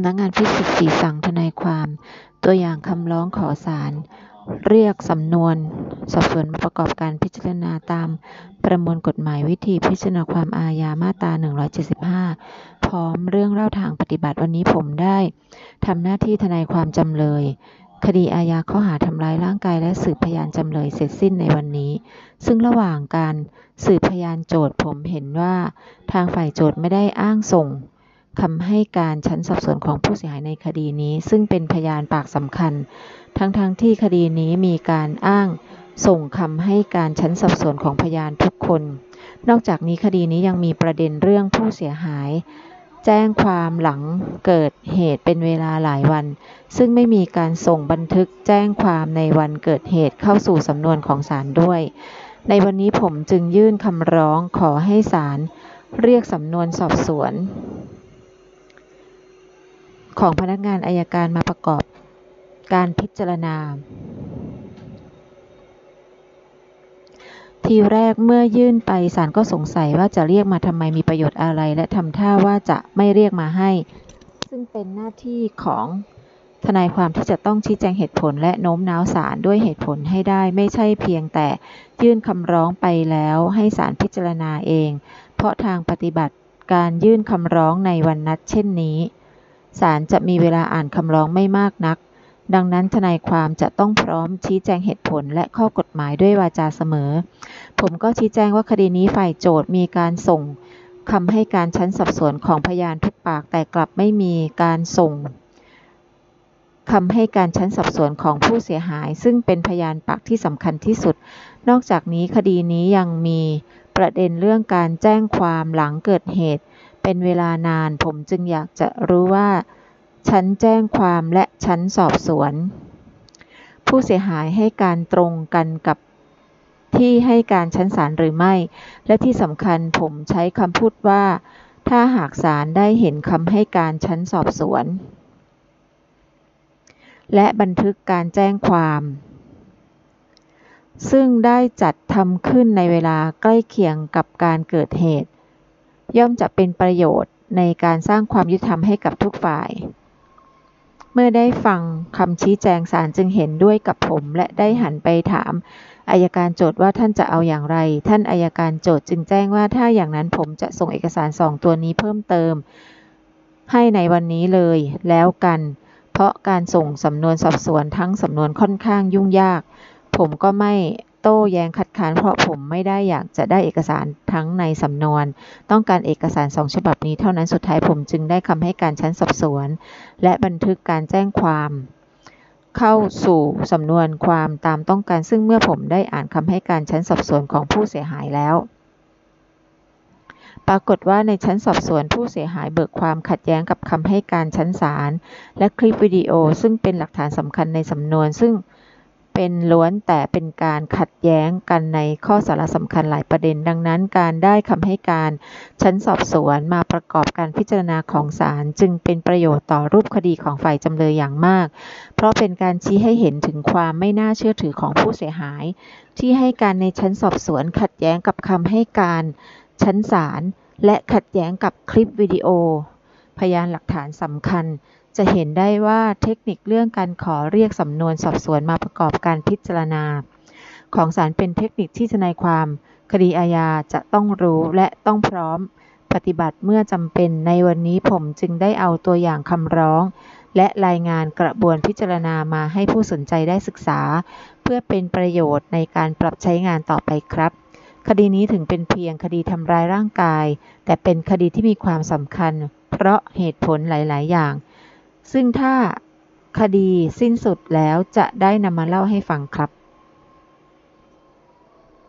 ำนักงานฟิสิกส์สีสั่งทนายความ ตัวอย่างคำร้องขอศาลเรียกสำนวน สอบสวนมาประกอบการพิจารณาตามประมวลกฎหมายวิธีพิจารณาความอาญามาตรา 175 พร้อมเรื่องเล่าทางปฏิบัติวันนี้ผมได้ทำหน้าที่ทนายความจำเลย คดีอาญาข้อหาทำร้ายร่างกายและสืบพยานจำเลยเสร็จสิ้นในวันนี้ ซึ่งระหว่างการสืบพยานโจทย์ผมเห็นว่า ทางฝ่ายโจทย์ไม่ได้อ้างส่ง คำให้การชั้นสอบสวนของผู้เสียหายในคดีนี้ ซึ่งเป็นพยานปากสำคัญ ทั้งๆทที่คดีนี้มีการอ้างส่งคำให้การชั้นสอบสวนของพยานทุกคน นอกจากนี้คดีนี้ยังมีประเด็นเรื่องผู้เสียหาย แจ้งความหลังเกิดเหตุเป็นเวลาหลายวัน ซึ่งไม่มีการส่งบันทึกแจ้งความในวันเกิดเหตุเข้าสู่สำนวนของศาลด้วย ในวันนี้ผมจึงยื่นคำร้องขอให้ศาลเรียกสำนวนสอบสวน ของพนักงานอายการมาประกอบการพิจารณา ทีแรกเมื่อยื่นไปศาลก็สงสัยว่าจะเรียกมาทำไมมีประโยชน์อะไร และทำท่าว่าจะไม่เรียกมาให้ ซึ่งเป็นหน้าที่ของทนายความที่จะต้องชี้แจงเหตุผลและโน้มน้าวศาลด้วยเหตุผลให้ได้ ไม่ใช่เพียงแต่ยื่นคำร้องไปแล้วให้ศาลพิจารณาเอง เพราะทางปฏิบัติการยื่นคำร้องในวันนัดเช่นนี้ ศาลจะมีเวลาอ่านคำร้องไม่มากนัก ดังนั้นทนายความจะต้องพร้อมชี้แจงเหตุผลและข้อกฎหมายด้วยวาจาเสมอ ผมก็ชี้แจงว่าคดีนี้ฝ่ายโจทย์มีการส่งคำให้การชั้นสอบสวนของพยานทุกปากแต่กลับไม่มีการส่งคำให้การชั้นสอบสวนของผู้เสียหาย ซึ่งเป็นพยานปากที่สำคัญที่สุด นอกจากนี้คดีนี้ยังมีประเด็นเรื่องการแจ้งความหลังเกิดเหตุ เป็นเวลานานผมจึงอยากจะรู้ว่า ชั้นแจ้งความและชั้นสอบสวน ผู้เสียหายให้การตรงกันกับที่ให้การชั้นศาลหรือไม่ และที่สำคัญผมใช้คำพูดว่า ถ้าหากศาลได้เห็นคำให้การชั้นสอบสวน และบันทึกการแจ้งความ ซึ่งได้จัดทำขึ้นในเวลาใกล้เคียงกับการเกิดเหตุ ย่อมจะเป็นประโยชน์ในการสร้างความยุติธรรมให้กับทุกฝ่าย เมื่อได้ฟังคำชี้แจงศาลจึงเห็นด้วยกับผมและได้หันไปถามอายการโจทย์ว่าท่านจะเอาอย่างไร ท่านอายการโจทย์จึงแจ้งว่าถ้าอย่างนั้นผมจะส่งเอกสารสองตัวนี้เพิ่มเติม ให้ในวันนี้เลยแล้วกัน เพราะการส่งสำนวนสอบสวนทั้งสำนวนค่อนข้างยุ่งยาก ผมก็ไม่ โต้แย้งคัดค้านเพราะผมไม่ได้อยากจะได้เอกสารทั้งในสำนวน ต้องการเอกสารสองฉบับนี้เท่านั้นสุดท้ายผมจึงได้คำให้การชั้นสอบสวน และบันทึกการแจ้งความเข้าสู่สำนวนความตามต้องการ ซึ่งเมื่อผมได้อ่านคำให้การชั้นสอบสวนของผู้เสียหายแล้ว ปรากฏว่าในชั้นสอบสวนผู้เสียหายเบิกความขัดแย้งกับคำให้การชั้นศาลและคลิปวิดีโอซึ่งเป็นหลักฐานสำคัญในสำนวน ซึ่ง เป็นล้วนแต่เป็นการขัดแย้งกันในข้อสาระสำคัญหลายประเด็น ดังนั้นการได้คำให้การชั้นสอบสวนมาประกอบการพิจารณาของศาลจึงเป็นประโยชน์ต่อรูปคดีของฝ่ายจำเลยอย่างมาก เพราะเป็นการชี้ให้เห็นถึงความไม่น่าเชื่อถือของผู้เสียหาย ที่ให้การในชั้นสอบสวนขัดแย้งกับคำให้การชั้นศาลและขัดแย้งกับคลิปวิดีโอ พยานหลักฐานสำคัญ จะเห็นได้ว่าเทคนิคเรื่องการขอเรียกสำนวนสอบสวนมาประกอบการพิจารณา ของศาลเป็นเทคนิคที่ทนายความ คดีอาญาจะต้องรู้และต้องพร้อมปฏิบัติเมื่อจำเป็นในวันนี้ผมจึงได้เอาตัวอย่างคำร้อง และรายงานกระบวนพิจารณามาให้ผู้สนใจได้ศึกษา เพื่อเป็นประโยชน์ในการปรับใช้งานต่อไปครับ คดีนี้ถึงเป็นเพียงคดีทำร้ายร่างกาย แต่เป็นคดีที่มีความสำคัญ เพราะเหตุผลหลาย ๆ อย่าง ซึ่งถ้าคดีสิ้นสุดแล้วจะได้นำมาเล่าให้ฟังครับ